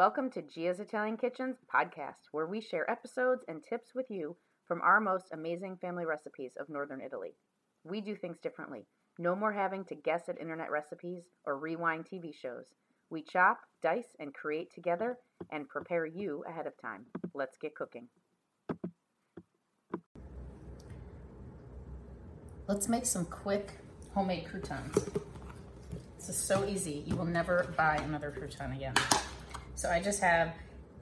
Welcome to Gia's Italian Kitchens podcast, where we share episodes and tips with you from our most amazing family recipes of Northern Italy. We do things differently. No more having to guess at internet recipes or rewind TV shows. We chop, dice, and create together and prepare you ahead of time. Let's get cooking. Let's make some quick homemade croutons. This is so easy. You will never buy another crouton again. So I just have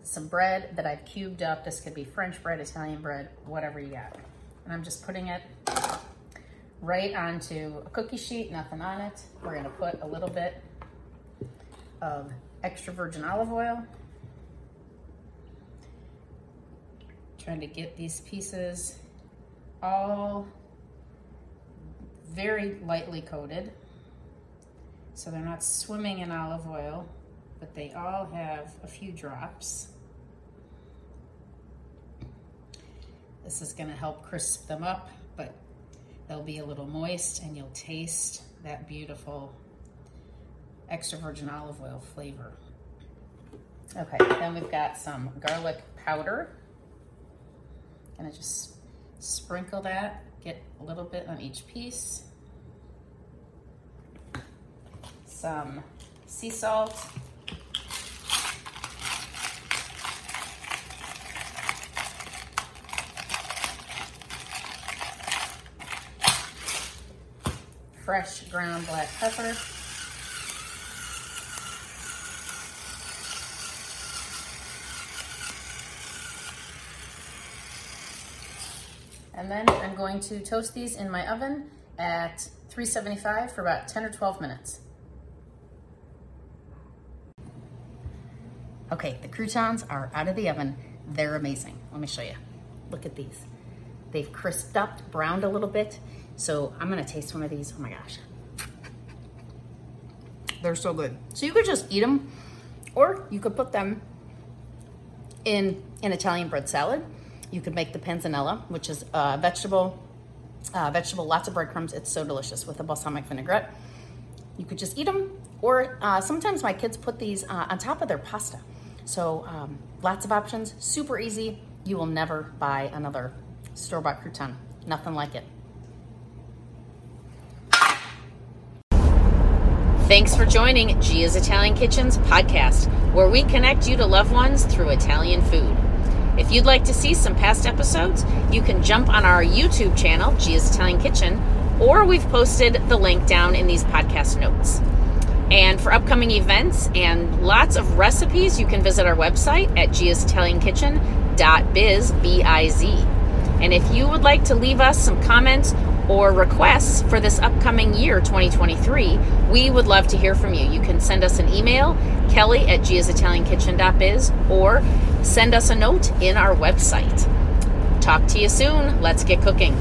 some bread that I've cubed up. This could be French bread, Italian bread, whatever you got. And I'm just putting it right onto a cookie sheet, nothing on it. We're gonna put a little bit of extra virgin olive oil. Trying to get these pieces all very lightly coated so they're not swimming in olive oil, but they all have a few drops. This is gonna help crisp them up, but they'll be a little moist and you'll taste that beautiful extra virgin olive oil flavor. Okay, then we've got some garlic powder. Gonna just sprinkle that, get a little bit on each piece. Some sea salt. Fresh ground black pepper. And then I'm going to toast these in my oven at 375 for about 10 or 12 minutes. Okay, the croutons are out of the oven. They're amazing. Let me show you. Look at these. They've crisped up, browned a little bit. So I'm gonna taste one of these. Oh my gosh. They're so good. So you could just eat them or you could put them in an Italian bread salad. You could make the panzanella, which is a vegetable, uh, vegetable, lots of breadcrumbs. It's so delicious with a balsamic vinaigrette. You could just eat them, or uh, sometimes my kids put these uh, on top of their pasta. So um, lots of options, super easy. You will never buy another store-bought crouton. Nothing like it. Thanks for joining Gia's Italian Kitchens podcast, where we connect you to loved ones through Italian food. If you'd like to see some past episodes, you can jump on our YouTube channel, Gia's Italian Kitchen, or we've posted the link down in these podcast notes. And for upcoming events and lots of recipes, you can visit our website at giasitaliankitchen.biz, B-I-Z. And if you would like to leave us some comments or requests for this upcoming year, 2023, we would love to hear from you. You can send us an email, kelly at giasitaliankitchen.biz, or send us a note in our website. Talk to you soon. Let's get cooking.